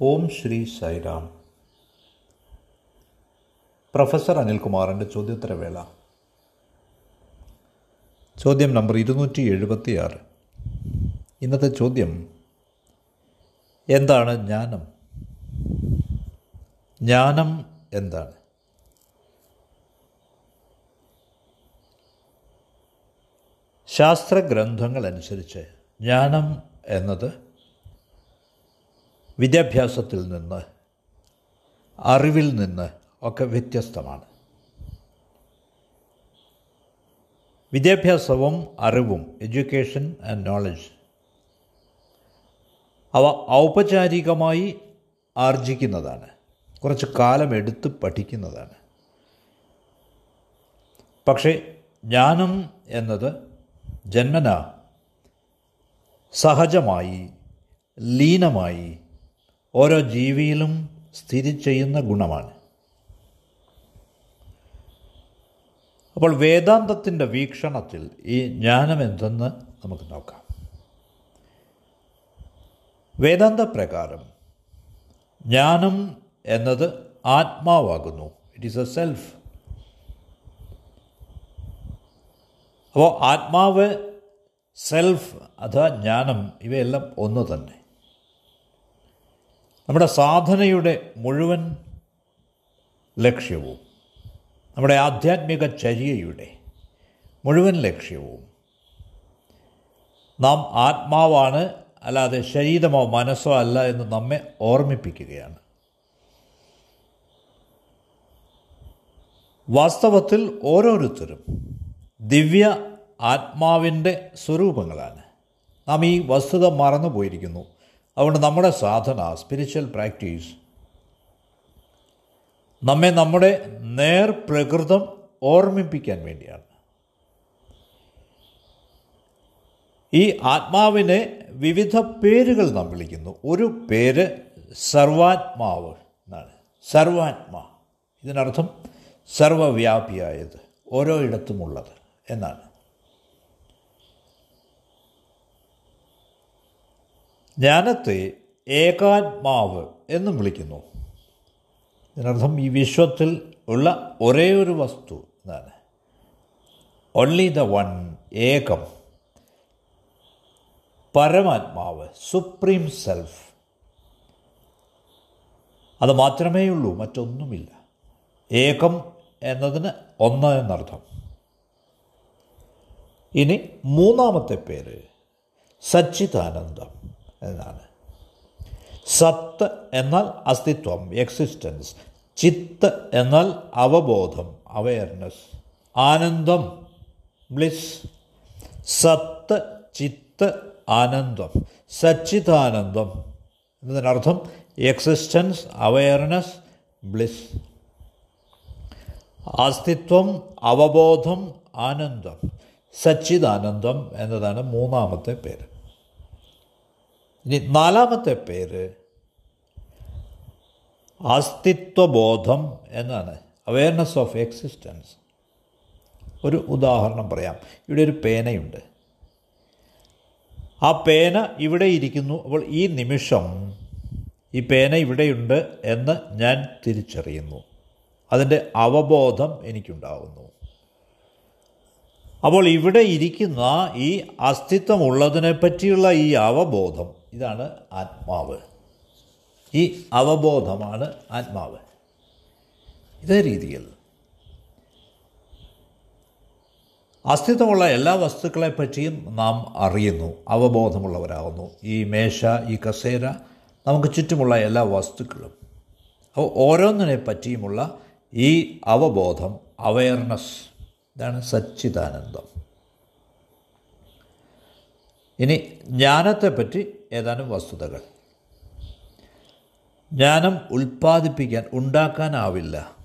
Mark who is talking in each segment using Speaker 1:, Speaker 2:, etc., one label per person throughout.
Speaker 1: ഓം Shri Sairam professor അനിൽകുമാറിന്റെ ചോദ്യോത്തരവേള. ചോദ്യം നമ്പർ ഇരുന്നൂറ്റി എഴുപത്തിയാറ് ഇന്നത്തെ ചോദ്യം എന്താണ് ജ്ഞാനം? ജ്ഞാനം എന്താണ്? ശാസ്ത്രഗ്രന്ഥങ്ങൾ അനുസരിച്ച് ജ്ഞാനം എന്നത് വിദ്യാഭ്യാസത്തിൽ നിന്ന് അറിവിൽ നിന്ന് ഒക്കെ വ്യത്യസ്തമാണ്. വിദ്യാഭ്യാസവും അറിവും എഡ്യൂക്കേഷൻ ആൻഡ് നോളജ് അവ ഔപചാരികമായി ആർജിക്കുന്നതാണ്. കുറച്ച് കാലം എടുത്ത് പഠിക്കുന്നതാണ്. പക്ഷേ ജ്ഞാനം എന്നത് ജന്മന സഹജമായി ലീനമായി ഓരോ ജീവിയിലും സ്ഥിതി ചെയ്യുന്ന ഗുണമാണ്. അപ്പോൾ വേദാന്തത്തിന്റെ വീക്ഷണത്തിൽ ഈ ജ്ഞാനം എന്തെന്ന് നമുക്ക് നോക്കാം. വേദാന്ത പ്രകാരം ജ്ഞാനം എന്നത് ആത്മാവാകുന്നു. ഇറ്റ് ഈസ് എ സെൽഫ് അപ്പോൾ ആത്മാവ് സെൽഫ് അഥവാ ജ്ഞാനം ഇവയെല്ലാം ഒന്ന് തന്നെ. നമ്മുടെ സാധനയുടെ മുഴുവൻ ലക്ഷ്യവും നമ്മുടെ ആധ്യാത്മിക ചര്യയുടെ മുഴുവൻ ലക്ഷ്യവും നാം ആത്മാവാണ് അല്ലാതെ ശരീരമോ മനസ്സോ അല്ല എന്ന് നമ്മെ ഓർമ്മിപ്പിക്കുകയാണ്. വാസ്തവത്തിൽ ഓരോരുത്തരും ദിവ്യ ആത്മാവിന്റെ സ്വരൂപങ്ങളാണ്. നാം ഈ വസ്തുത മറന്നു പോയിരിക്കുന്നു അതുകൊണ്ട് നമ്മുടെ സാധന സ്പിരിച്വൽ പ്രാക്ടീസ് നമ്മെ നമ്മുടെ നേർ പ്രകൃതം ഓർമ്മിപ്പിക്കാൻ വേണ്ടിയാണ്. ഈ ആത്മാവിനെ വിവിധ പേരുകൾ നാം വിളിക്കുന്നു. ഒരു പേര് സർവാത്മാവ് എന്നാണ്. സർവാത്മാ. ഇതിനർത്ഥം സർവവ്യാപിയായത് ഓരോ ഇടത്തുമുള്ളത് എന്നാണ്. ജ്ഞാനത്തെ ഏകാത്മാവ് എന്നും വിളിക്കുന്നു. ഇതിനർത്ഥം ഈ വിശ്വത്തിൽ ഉള്ള ഒരേ ഒരു വസ്തു എന്നാണ് ഓൺലി ദ വൺ ഏകം. പരമാത്മാവ് സുപ്രീം സെൽഫ് അത് മാത്രമേ ഉള്ളൂ മറ്റൊന്നുമില്ല. ഏകം എന്നതിന് ഒന്ന് എന്നർത്ഥം. ഇനി മൂന്നാമത്തെ പേര് സച്ചിദാനന്ദം. എന്നാണ്. സത്ത് എന്നാൽ അസ്തിത്വം എക്സിസ്റ്റൻസ് ചിത്ത് എന്നാൽ അവബോധം അവയർനെസ് ആനന്ദം ബ്ലിസ് സത്ത് ചിത്ത് ആനന്ദം. സച്ചിതാനന്ദം എന്നതിനർത്ഥം എക്സിസ്റ്റൻസ് അവയർനെസ് ബ്ലിസ് അസ്തിത്വം അവബോധം ആനന്ദം. സച്ചിദാനന്ദം എന്നതാണ് മൂന്നാമത്തെ പേര്. ഇനി നാലാമത്തെ പേര് അസ്തിത്വബോധം എന്നാണ്. അവയർനെസ് ഓഫ് എക്സിസ്റ്റൻസ് ഒരു ഉദാഹരണം പറയാം. ഇവിടെ ഒരു പേനയുണ്ട്. ആ പേന ഇവിടെ ഇരിക്കുന്നു. അപ്പോൾ ഈ നിമിഷം ഈ പേന ഇവിടെയുണ്ട് എന്ന് ഞാൻ തിരിച്ചറിയുന്നു. അതിന്റെ അവബോധം എനിക്കുണ്ടാകുന്നു അപ്പോൾ ഇവിടെ ഇരിക്കുന്ന ഈ അസ്തിത്വമുള്ളതിനെ പറ്റിയുള്ള ഈ അവബോധം ഇതാണ് ആത്മാവ്. ഈ അവബോധമാണ് ആത്മാവ്. ഇതേ രീതിയിൽ അസ്തിത്വമുള്ള എല്ലാ വസ്തുക്കളെ പറ്റിയും നാം അറിയുന്നു അവബോധമുള്ളവരാകുന്നു. ഈ മേശ ഈ കസേര നമുക്ക് ചുറ്റുമുള്ള എല്ലാ വസ്തുക്കളും. അപ്പോൾ ഓരോന്നിനെ പറ്റിയുമുള്ള ഈ അവബോധം അവയർനെസ് ഇതാണ് സച്ചിദാനന്ദം. ഇനി ജ്ഞാനത്തെപ്പറ്റി ഏതാനും വസ്തുതകൾ. ജ്ഞാനം ഉൽപ്പാദിപ്പിക്കാൻ ഉണ്ടാക്കാനാവില്ല.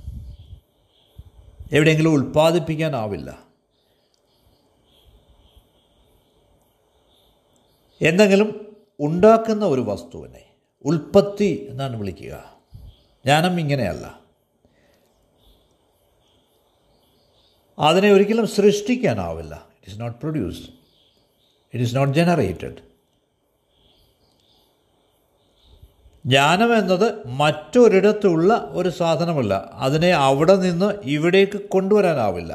Speaker 1: എവിടെയെങ്കിലും ഉൽപ്പാദിപ്പിക്കാനാവില്ല. എന്തെങ്കിലും ഉണ്ടാക്കുന്ന ഒരു വസ്തുവിനെ ഉൽപ്പത്തി എന്നാണ് വിളിക്കുക. ജ്ഞാനം ഇങ്ങനെയല്ല. അതിനെ ഒരിക്കലും സൃഷ്ടിക്കാനാവില്ല. It is not produced it is not generated ജ്ഞാനം എന്നത് മറ്റൊരിടത്തുള്ള ഒരു സാധനമല്ല. അതിനെ അവിടെ നിന്ന് ഇവിടേക്ക് കൊണ്ടുവരാനാവില്ല.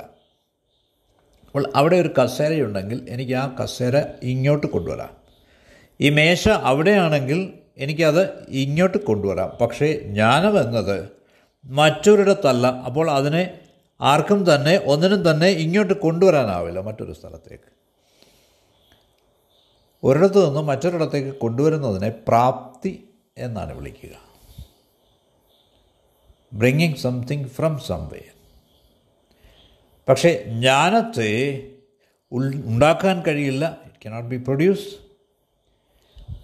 Speaker 1: അപ്പോൾ അവിടെ ഒരു കസേരയുണ്ടെങ്കിൽ എനിക്ക് ആ കസേര ഇങ്ങോട്ട് കൊണ്ടുവരാം. ഈ മേശ അവിടെയാണെങ്കിൽ എനിക്കത് ഇങ്ങോട്ട് കൊണ്ടുവരാം. പക്ഷേ ജ്ഞാനം എന്നത് മറ്റൊരിടത്തല്ല. അപ്പോൾ അതിനെ ആർക്കും തന്നെ ഒന്നിനും തന്നെ ഇങ്ങോട്ട് കൊണ്ടുവരാനാവില്ല മറ്റൊരു സ്ഥലത്തേക്ക്. ഒരിടത്തു നിന്ന് മറ്റൊരിടത്തേക്ക് കൊണ്ടുവരുന്നതിനെ പ്രാപ്തി എന്നാണ് വിളിക്കുക. ബ്രിങ്ങിങ് സംതിങ് ഫ്രം സംവേ പക്ഷേ ജ്ഞാനത്തെ ഉണ്ടാക്കാൻ കഴിയില്ല. ഇറ്റ് കനോട്ട് ബി പ്രൊഡ്യൂസ്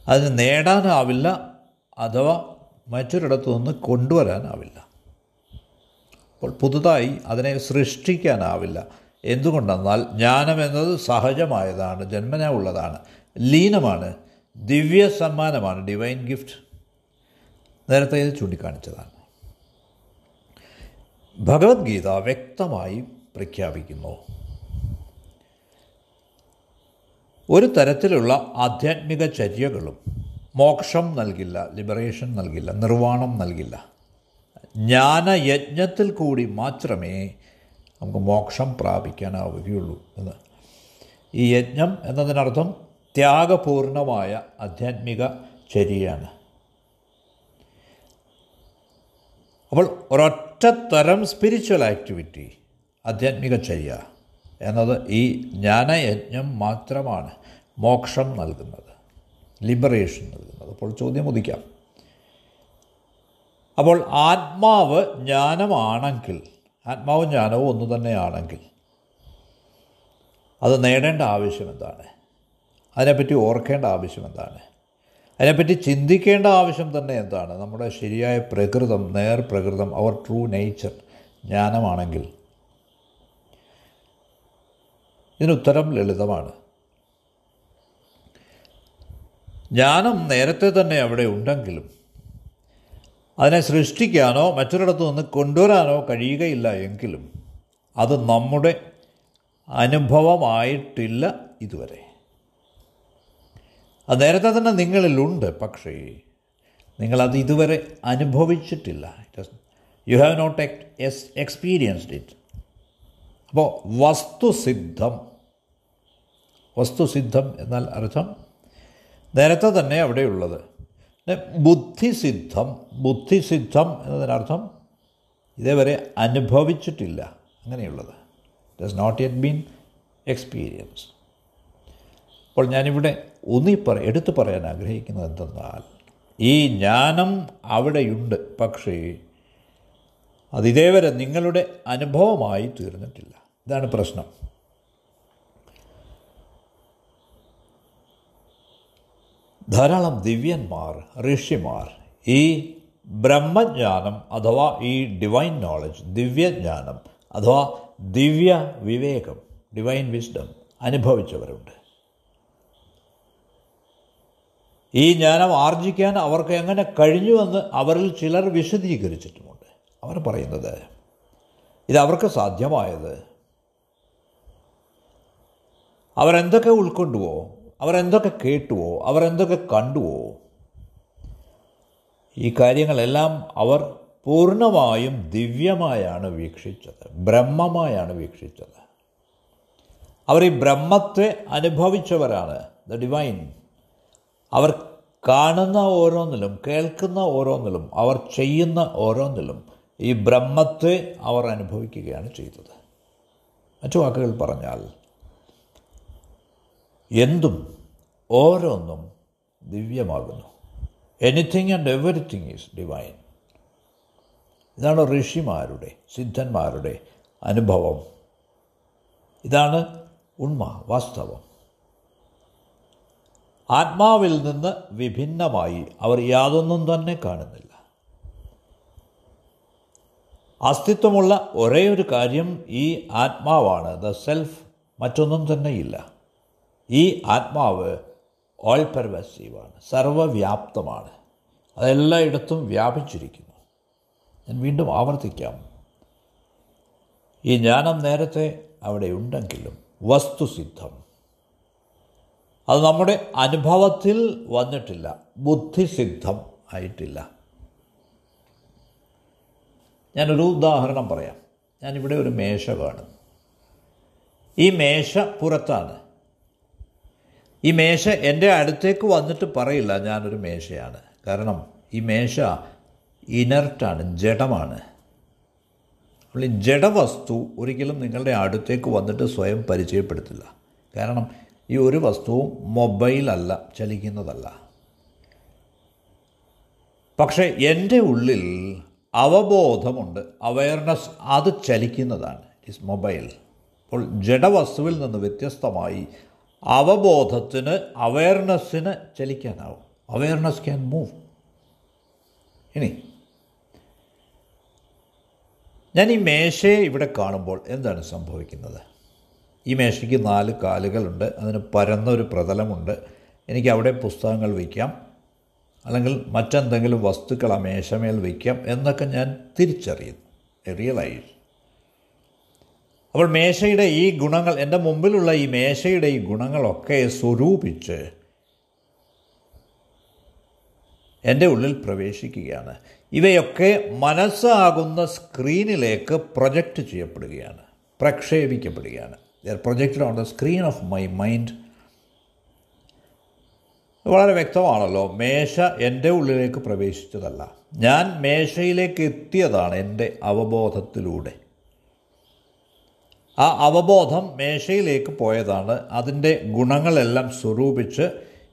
Speaker 1: അതിന് നേടാനാവില്ല. അഥവാ മറ്റൊരിടത്തു നിന്ന് കൊണ്ടുവരാനാവില്ല. അപ്പോൾ പുതുതായി അതിനെ സൃഷ്ടിക്കാനാവില്ല. എന്തുകൊണ്ടെന്നാൽ ജ്ഞാനം എന്നത് സഹജമായതാണ് ജന്മന ഉള്ളതാണ്. ലീനമാണ് ദിവ്യ സമ്മാനമാണ് ഡിവൈൻ ഗിഫ്റ്റ് നേരത്തെ ഇത് ചൂണ്ടിക്കാണിച്ചതാണ്. ഭഗവത്ഗീത വ്യക്തമായി പ്രഖ്യാപിക്കുന്നു. ഒരു തരത്തിലുള്ള ആധ്യാത്മിക ചര്യകളും മോക്ഷം നൽകില്ല ലിബറേഷൻ നൽകില്ല നിർവാണം നൽകില്ല. ജ്ഞാനയജ്ഞത്തിൽ കൂടി മാത്രമേ നമുക്ക് മോക്ഷം പ്രാപിക്കാനാവുകയുള്ളൂ എന്ന്. ഈ യജ്ഞം എന്നതിനർത്ഥം ത്യാഗപൂർണമായ ആധ്യാത്മിക ചര്യയാണ്. അപ്പോൾ ഒരൊറ്റ തരം സ്പിരിച്വൽ ആക്ടിവിറ്റി ആധ്യാത്മിക ചര്യ എന്നത് ഈ ജ്ഞാനയജ്ഞം മാത്രമാണ് മോക്ഷം നൽകുന്നത് ലിബറേഷൻ നൽകുന്നത്. അപ്പോൾ ചോദ്യം ഉദിക്കാം. അപ്പോൾ ആത്മാവ് ജ്ഞാനമാണെങ്കിൽ ആത്മാവും ജ്ഞാനവും ഒന്നു തന്നെയാണെങ്കിൽ അത് നേടേണ്ട ആവശ്യം എന്താണ്? അതിനെപ്പറ്റി ഓർക്കേണ്ട ആവശ്യം എന്താണ്? അതിനെപ്പറ്റി ചിന്തിക്കേണ്ട ആവശ്യം തന്നെ എന്താണ്? നമ്മുടെ ശരിയായ പ്രകൃതം നേർ പ്രകൃതം അവർ ട്രൂ നേച്ചർ ജ്ഞാനമാണെങ്കിൽ. ഇതിനുത്തരം ലളിതമാണ്. ജ്ഞാനം നേരത്തെ തന്നെ അവിടെ ഉണ്ടെങ്കിലും അതിനെ സൃഷ്ടിക്കാനോ മറ്റൊരിടത്തു നിന്ന് കൊണ്ടുവരാനോ കഴിയുകയില്ല എങ്കിലും അത് നമ്മുടെ അനുഭവമായിട്ടില്ല ഇതുവരെ. അത് നേരത്തെ തന്നെ നിങ്ങളിലുണ്ട് പക്ഷേ നിങ്ങളത് ഇതുവരെ അനുഭവിച്ചിട്ടില്ല. You have not ex experienced it അപ്പോൾ വസ്തുസിദ്ധം വസ്തുസിദ്ധം എന്നാൽ അർത്ഥം നേരത്തെ തന്നെ അവിടെയുള്ളത്. ബുദ്ധിസിദ്ധം ബുദ്ധിസിദ്ധം എന്നതിനർത്ഥം ഇതേവരെ അനുഭവിച്ചിട്ടില്ല. അങ്ങനെയുള്ളത്. Does not yet been experience അപ്പോൾ ഞാനിവിടെ ഊന്നി പറ എടുത്തു പറയാൻ ആഗ്രഹിക്കുന്നത് എന്തെന്നാൽ ഈ ജ്ഞാനം അവിടെയുണ്ട് പക്ഷേ അത് ഇതേവരെ നിങ്ങളുടെ അനുഭവമായി തീർന്നിട്ടില്ല. ഇതാണ് പ്രശ്നം. ധാരാളം ദിവ്യന്മാർ ഋഷിമാർ ഈ ബ്രഹ്മജ്ഞാനം അഥവാ ഈ ഡിവൈൻ നോളജ് ദിവ്യജ്ഞാനം അഥവാ ദിവ്യ വിവേകം ഡിവൈൻ വിസ്ഡം അനുഭവിച്ചവരുണ്ട്. ഈ ജ്ഞാനം ആർജിക്കാൻ അവർക്ക് എങ്ങനെ കഴിഞ്ഞുവെന്ന് അവരിൽ ചിലർ വിശദീകരിച്ചിട്ടുമുണ്ട്. അവർ പറയുന്നത് ഇത് അവർക്ക് സാധ്യമായത് അവരെന്തൊക്കെ ഉൾക്കൊണ്ടുവോ അവരെന്തൊക്കെ കേട്ടുവോ അവരെന്തൊക്കെ കണ്ടുവോ ഈ കാര്യങ്ങളെല്ലാം അവർ പൂർണമായും ദിവ്യമായാണ് വീക്ഷിച്ചത് ബ്രഹ്മമായാണ് വീക്ഷിച്ചത്. അവർ ഈ ബ്രഹ്മത്തെ അനുഭവിച്ചവരാണ് ദ ഡിവൈൻ അവർ കാണുന്ന ഓരോന്നിലും കേൾക്കുന്ന ഓരോന്നിലും അവർ ചെയ്യുന്ന ഓരോന്നിലും ഈ ബ്രഹ്മത്തെ അവർ അനുഭവിക്കുകയാണ് ചെയ്തത്. മറ്റു വാക്കുകൾ പറഞ്ഞാൽ എന്തും ഓരോന്നും ദിവ്യമാകുന്നു. Anything and everything is divine ഇതാണ് ഋഷിമാരുടെ സിദ്ധന്മാരുടെ അനുഭവം. ഇതാണ് ഉണ്മ വാസ്തവം. ആത്മാവിൽ നിന്ന് വിഭിന്നമായി അവർ യാതൊന്നും തന്നെ കാണുന്നില്ല. അസ്തിത്വമുള്ള ഒരേ ഒരു കാര്യം ഈ ആത്മാവാണ് ദ സെൽഫ് മറ്റൊന്നും തന്നെയില്ല ഈ ആത്മാവ് ഓൾ പെർവസീവാണ് സർവവ്യാപ്തമാണ്. അതെല്ലായിടത്തും വ്യാപിച്ചിരിക്കുന്നു. ഞാൻ വീണ്ടും ആവർത്തിക്കാം. ഈ ജ്ഞാനം നേരത്തെ അവിടെ ഉണ്ടെങ്കിലും വസ്തുസിദ്ധം. അത് നമ്മുടെ അനുഭവത്തിൽ വന്നിട്ടില്ല ബുദ്ധിസിദ്ധം ആയിട്ടില്ല. ഞാനൊരു ഉദാഹരണം പറയാം. ഞാനിവിടെ ഒരു മേശ കാണും ഈ മേശ പുറത്താണ്. ഈ മേശ എന്റെ അടുത്തേക്ക് വന്നിട്ട് പറയില്ല ഞാനൊരു മേശയാണ്. കാരണം ഈ മേശ ഇനർട്ടാണ് ജഡമാണ്. അപ്പോൾ ഈ ജഡവസ്തു ഒരിക്കലും നിങ്ങളുടെ അടുത്തേക്ക് വന്നിട്ട് സ്വയം പരിചയപ്പെടുത്തില്ല. കാരണം ഈ ഒരു വസ്തുവും മൊബൈലല്ല ചലിക്കുന്നതല്ല. പക്ഷേ എന്റെ ഉള്ളിൽ അവബോധമുണ്ട് അവയർനെസ് അത് ചലിക്കുന്നതാണ് ഇസ് മൊബൈൽ അപ്പോൾ ജഡവസ്തുവിൽ നിന്ന് വ്യത്യസ്തമായി അവബോധത്തിന് അവയർനെസ്സിന് ചലിക്കാനാവും. അവയർനെസ് ക്യാൻ മൂവ് ഇനി ഞാൻ ഈ മേശയെ ഇവിടെ കാണുമ്പോൾ എന്താണ് സംഭവിക്കുന്നത്? ഈ മേശയ്ക്ക് നാല് കാലുകളുണ്ട് അതിന് പരന്നൊരു പ്രതലമുണ്ട്. എനിക്ക് അവിടെ പുസ്തകങ്ങൾ വയ്ക്കാം അല്ലെങ്കിൽ മറ്റെന്തെങ്കിലും വസ്തുക്കൾ ആ മേശമേൽ വയ്ക്കാം എന്നൊക്കെ ഞാൻ തിരിച്ചറിയുന്നു. റിയലൈസ് അപ്പോൾ മേശയുടെ ഈ ഗുണങ്ങൾ എന്റെ മുമ്പിലുള്ള ഈ മേശയുടെ ഈ ഗുണങ്ങളൊക്കെ സ്വരൂപിച്ച് എന്റെ ഉള്ളിൽ പ്രവേശിക്കുകയാണ്. ഇവയൊക്കെ മനസ്സാകുന്ന സ്ക്രീനിലേക്ക് പ്രൊജക്റ്റ് ചെയ്യപ്പെടുകയാണ് പ്രക്ഷേപിക്കപ്പെടുകയാണ്. Projected on the screen of my mind വളരെ വ്യക്തമാണല്ലോ മേശ എന്റെ ഉള്ളിലേക്ക് പ്രവേശിച്ചതല്ല. ഞാൻ മേശയിലേക്ക് എത്തിയതാണ് എന്റെ അവബോധത്തിലൂടെ. ആ അവബോധം മേശയിലേക്ക് പോയതാണ്. അതിന്റെ ഗുണങ്ങളെല്ലാം സ്വരൂപിച്ച്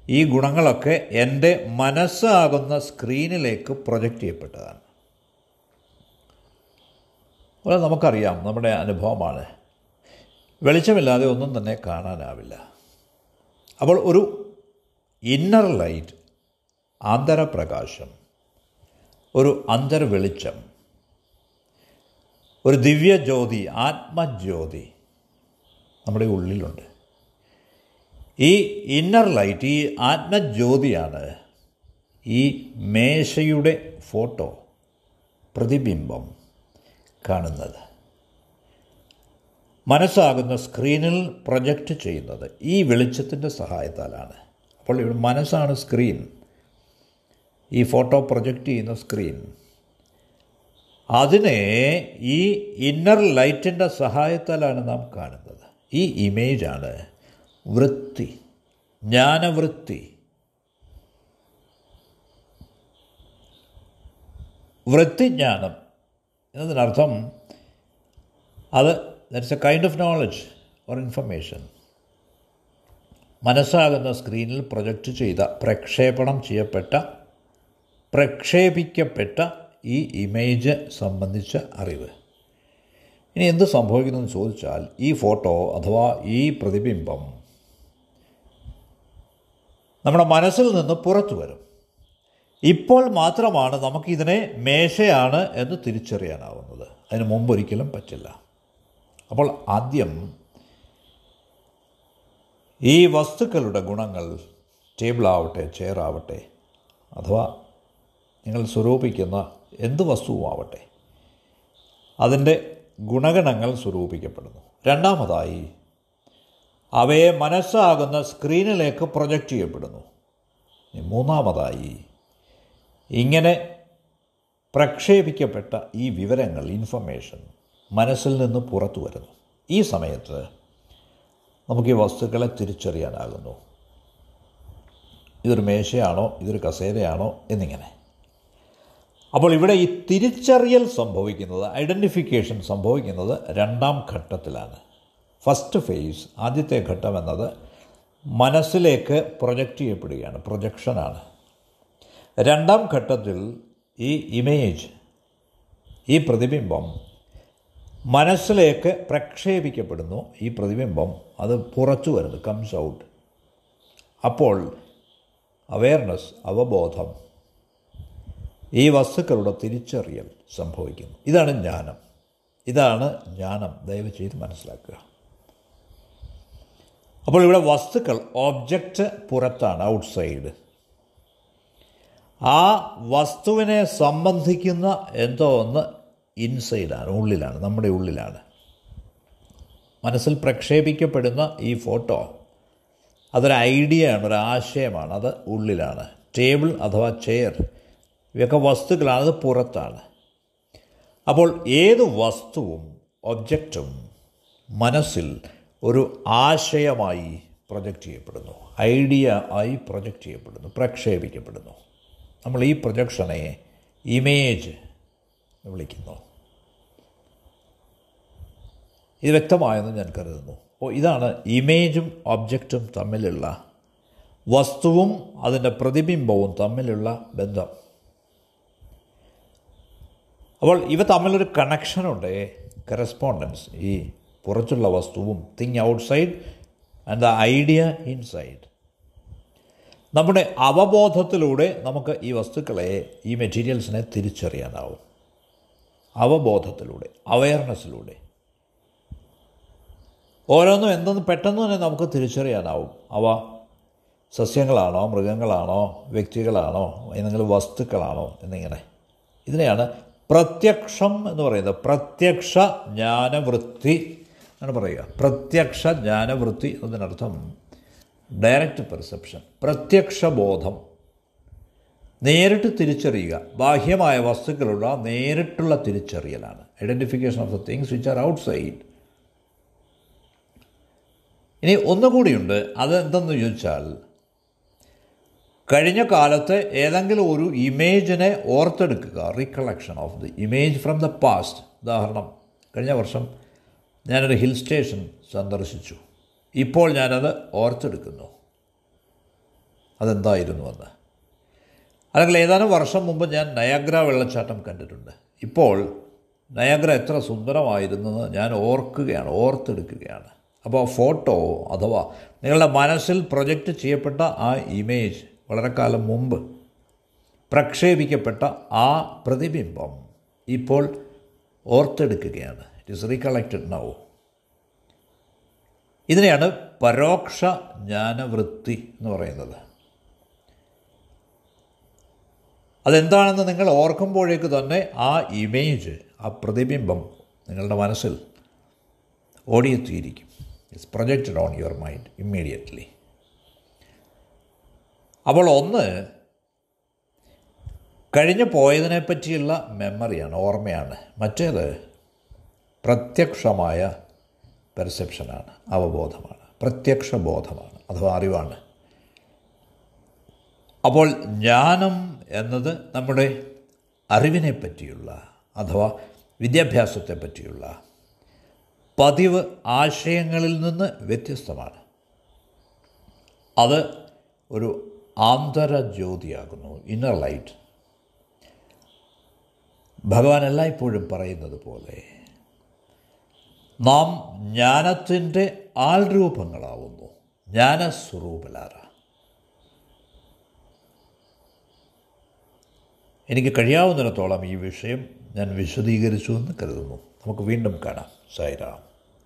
Speaker 1: ഈ ഗുണങ്ങളൊക്കെ എന്റെ മനസ്സാകുന്ന സ്ക്രീനിലേക്ക് പ്രൊജക്റ്റ് ചെയ്യപ്പെട്ടതാണ്. അപ്പോൾ നമുക്കറിയാം നമ്മുടെ അനുഭവമാണ്. വെളിച്ചമില്ലാതെ ഒന്നും തന്നെ കാണാനാവില്ല. അപ്പോൾ ഒരു ഇന്നർ ലൈറ്റ് ആന്തരപ്രകാശം ഒരു അന്തർവെളിച്ചം ഒരു ദിവ്യജ്യോതി ആത്മജ്യോതി നമ്മുടെ ഉള്ളിലുണ്ട്. ഈ ഇന്നർ ലൈറ്റ് ഈ ആത്മജ്യോതിയാണ് ഈ മേശയുടെ ഫോട്ടോ പ്രതിബിംബം കാണുന്നത്. മനസ്സാകുന്ന സ്ക്രീനിൽ പ്രൊജക്റ്റ് ചെയ്യുന്നത് ഈ വെളിച്ചത്തിന്റെ സഹായത്താലാണ്. അപ്പോൾ ഇവിടെ മനസ്സാണ് സ്ക്രീൻ. ഈ ഫോട്ടോ പ്രൊജക്റ്റ് ചെയ്യുന്ന സ്ക്രീൻ. അതിനെ ഈ ഇന്നർ ലൈറ്റിന്റെ സഹായത്താലാണ് നാം കാണുന്നത്. ഈ ഇമേജാണ് വൃത്തി ജ്ഞാനവൃത്തി. വൃത്തിജ്ഞാനം എന്നതിനർത്ഥം അത് that's a kind of knowledge or information മനസ്സാകുന്ന സ്ക്രീനിൽ പ്രൊജക്റ്റ് ചെയ്ത പ്രക്ഷേപണം ചെയ്യപ്പെട്ട പ്രക്ഷേപിക്കപ്പെട്ട ഈ ഇമേജ് സംബന്ധിച്ച അറിവ്. ഇനി എന്ത് സംഭവിക്കുന്നതെന്ന് ചോദിച്ചാൽ ഈ ഫോട്ടോ അഥവാ ഈ പ്രതിബിംബം നമ്മുടെ മനസ്സിൽ നിന്ന് പുറത്തു വരും. ഇപ്പോൾ മാത്രമാണ് നമുക്കിതിനെ മേശയാണ് എന്ന് തിരിച്ചറിയാനാവുന്നത്. അതിന് മുമ്പൊരിക്കലും പറ്റില്ല. അപ്പോൾ ആദ്യം ഈ വസ്തുക്കളുടെ ഗുണങ്ങൾ ടേബിളാവട്ടെ ചെയറാവട്ടെ അഥവാ നിങ്ങൾ സ്വരൂപിക്കുന്ന എന്ത് വസ്തുവുമാവട്ടെ. അതിന്റെ ഗുണഗണങ്ങൾ സ്വരൂപിക്കപ്പെടുന്നു. രണ്ടാമതായി അവയെ മനസ്സാകുന്ന സ്ക്രീനിലേക്ക് പ്രൊജക്റ്റ് ചെയ്യപ്പെടുന്നു. മൂന്നാമതായി ഇങ്ങനെ പ്രക്ഷേപിക്കപ്പെട്ട ഈ വിവരങ്ങൾ ഇൻഫർമേഷൻ മനസ്സിൽ നിന്ന് പുറത്തു വരുന്നു. ഈ സമയത്ത് നമുക്ക് ഈ വസ്തുക്കളെ തിരിച്ചറിയാനാകുന്നു. ഇതൊരു മേശയാണോ ഇതൊരു കസേരയാണോ എന്നിങ്ങനെ. അപ്പോൾ ഇവിടെ ഈ തിരിച്ചറിയൽ സംഭവിക്കുന്നത് ഐഡന്റിഫിക്കേഷൻ സംഭവിക്കുന്നത് രണ്ടാം ഘട്ടത്തിലാണ്. ഫസ്റ്റ് ഫേസ് ആദ്യത്തെ ഘട്ടം എന്നത് മനസ്സിലേക്ക് പ്രൊജക്റ്റ് ചെയ്യപ്പെടുകയാണ് പ്രൊജക്ഷനാണ് രണ്ടാം ഘട്ടത്തിൽ ഈ ഇമേജ് ഈ പ്രതിബിംബം മനസ്സിലേക്ക് പ്രക്ഷേപിക്കപ്പെടുന്നു. ഈ പ്രതിബിംബം അത് പുറത്തു വരുന്നു കംസ് ഔട്ട് അപ്പോൾ അവയർനെസ് അവബോധം ഈ വസ്തുക്കളുടെ തിരിച്ചറിയൽ സംഭവിക്കുന്നു. ഇതാണ് ജ്ഞാനം. ഇതാണ് ജ്ഞാനം. ദയവ് ചെയ്ത് മനസ്സിലാക്കുക. അപ്പോൾ ഇവിടെ വസ്തുക്കൾ ഓബ്ജക്റ്റ് പുറത്താണ് ഔട്ട്സൈഡ് ആ വസ്തുവിനെ സംബന്ധിക്കുന്ന എന്തോ ഒന്ന് ഇൻസൈഡാണ് ഉള്ളിലാണ് നമ്മുടെ ഉള്ളിലാണ്. മനസ്സിൽ പ്രക്ഷേപിക്കപ്പെടുന്ന ഈ ഫോട്ടോ അതൊരു ഐഡിയയാണ് ഒരു ആശയമാണ് അത് ഉള്ളിലാണ്. ടേബിൾ അഥവാ ചെയർ ഇവയൊക്കെ വസ്തുക്കളാണ് അത് പുറത്താണ്. അപ്പോൾ ഏത് വസ്തുവും ഒബ്ജക്റ്റും മനസ്സിൽ ഒരു ആശയമായി പ്രൊജക്റ്റ് ചെയ്യപ്പെടുന്നു ഐഡിയ ആയി പ്രൊജക്റ്റ് ചെയ്യപ്പെടുന്നു പ്രക്ഷേപിക്കപ്പെടുന്നു. നമ്മൾ ഈ പ്രൊജക്ഷനെ ഇമേജ് വിളിക്കുന്നു. ഇത് വ്യക്തമായെന്ന് ഞാൻ കരുതുന്നു. അപ്പോൾ ഇതാണ് ഇമേജും ഒബ്ജക്റ്റും തമ്മിലുള്ള വസ്തുവും അതിന്റെ പ്രതിബിംബവും തമ്മിലുള്ള ബന്ധം. അപ്പോൾ ഇവ തമ്മിലൊരു കണക്ഷനുണ്ട് കറസ്പോണ്ടൻസ് ഈ പുറത്തുള്ള വസ്തുവും thing outside and the idea inside നമ്മുടെ അവബോധത്തിലൂടെ നമുക്ക് ഈ വസ്തുക്കളെ ഈ മെറ്റീരിയൽസിനെ തിരിച്ചറിയാനാവും. അവബോധത്തിലൂടെ അവയർനെസ്സിലൂടെ ഓരോന്നും എന്തെന്ന് പെട്ടെന്ന് തന്നെ നമുക്ക് തിരിച്ചറിയാനാവും. അവ സസ്യങ്ങളാണോ മൃഗങ്ങളാണോ വ്യക്തികളാണോ ഏതെങ്കിലും വസ്തുക്കളാണോ എന്നിങ്ങനെ. ഇതിനെയാണ് പ്രത്യക്ഷം എന്ന് പറയുന്നത് പ്രത്യക്ഷ ജ്ഞാനവൃത്തി എന്നാണ് പറയുക. പ്രത്യക്ഷ ജ്ഞാനവൃത്തി എന്നതിനർത്ഥം ഡയറക്റ്റ് പെർസെപ്ഷൻ പ്രത്യക്ഷ ബോധം നേരിട്ട് തിരിച്ചറിയുക. ബാഹ്യമായ വസ്തുക്കളുള്ള നേരിട്ടുള്ള തിരിച്ചറിയലാണ്. Identification of the things which are outside ഇനി ഒന്നുകൂടിയുണ്ട്. അതെന്തെന്ന് ചോദിച്ചാൽ കഴിഞ്ഞ കാലത്തെ ഏതെങ്കിലും ഒരു ഇമേജിനെ ഓർത്തെടുക്കുക recollection of the image from the past ഉദാഹരണം കഴിഞ്ഞ വർഷം ഞാനൊരു ഹിൽ സ്റ്റേഷൻ സന്ദർശിച്ചു. ഇപ്പോൾ ഞാനത് ഓർത്തെടുക്കുന്നു. അതെന്തായിരുന്നു അതെന്തായിരുന്നുവെന്ന്. അല്ലെങ്കിൽ ഏതാനും വർഷം മുമ്പ് ഞാൻ നയാഗ്ര വെള്ളച്ചാട്ടം കണ്ടിട്ടുണ്ട്. ഇപ്പോൾ നയാഗ്ര എത്ര സുന്ദരമായിരുന്നെന്ന് ഞാൻ ഓർക്കുകയാണ് ഓർത്തെടുക്കുകയാണ്. അപ്പോൾ ഫോട്ടോ അഥവാ നിങ്ങളുടെ മനസ്സിൽ പ്രൊജക്റ്റ് ചെയ്യപ്പെട്ട ആ ഇമേജ് വളരെ കാലം മുമ്പ് പ്രക്ഷേപിക്കപ്പെട്ട ആ പ്രതിബിംബം ഇപ്പോൾ ഓർത്തെടുക്കുകയാണ്. ഇറ്റ് ഇസ് റീകളക്റ്റഡ് നൗ ഇതിനെയാണ് പരോക്ഷ ജ്ഞാനവൃത്തി എന്ന് പറയുന്നത്. അതെന്താണെന്ന് നിങ്ങൾ ഓർക്കുമ്പോഴേക്ക് തന്നെ ആ ഇമേജ് ആ പ്രതിബിംബം നിങ്ങളുടെ മനസ്സിൽ ഓടിയെത്തിയിരിക്കും. It's projected on your mind immediately അപ്പോൾ ഒന്ന് കഴിഞ്ഞു പോയതിനെ പറ്റിയുള്ള മെമ്മറിയാണ് ഓർമ്മയാണ്. മറ്റേത് പ്രത്യക്ഷമായ പെർസെപ്ഷനാണ് അവബോധമാണ്. പ്രത്യക്ഷ ബോധമാണ് അഥവാ അറിവാണ്. അപ്പോൾ ജ്ഞാനം എന്നത് നമ്മുടെ അറിവിനെ പറ്റിയുള്ള അഥവാ വിദ്യാഭ്യാസത്തെ പറ്റിയുള്ള പതിവ് ആശയങ്ങളിൽ നിന്ന് വ്യത്യസ്തമാണ്. അത് ഒരു ആന്തരജ്യോതിയാകുന്നു ഇന്നർ ലൈറ്റ് ഭഗവാൻ എല്ലായ്പ്പോഴും പറയുന്നത് പോലെ നാം ജ്ഞാനത്തിന്റെ ആൾരൂപങ്ങളാവുന്നു ജ്ഞാനസ്വരൂപലാറ എനിക്ക് കഴിയാവുന്നിടത്തോളം ഈ വിഷയം ഞാൻ വിശദീകരിച്ചു എന്ന് കരുതുന്നു. നമുക്ക് വീണ്ടും കാണാം. സായിരാം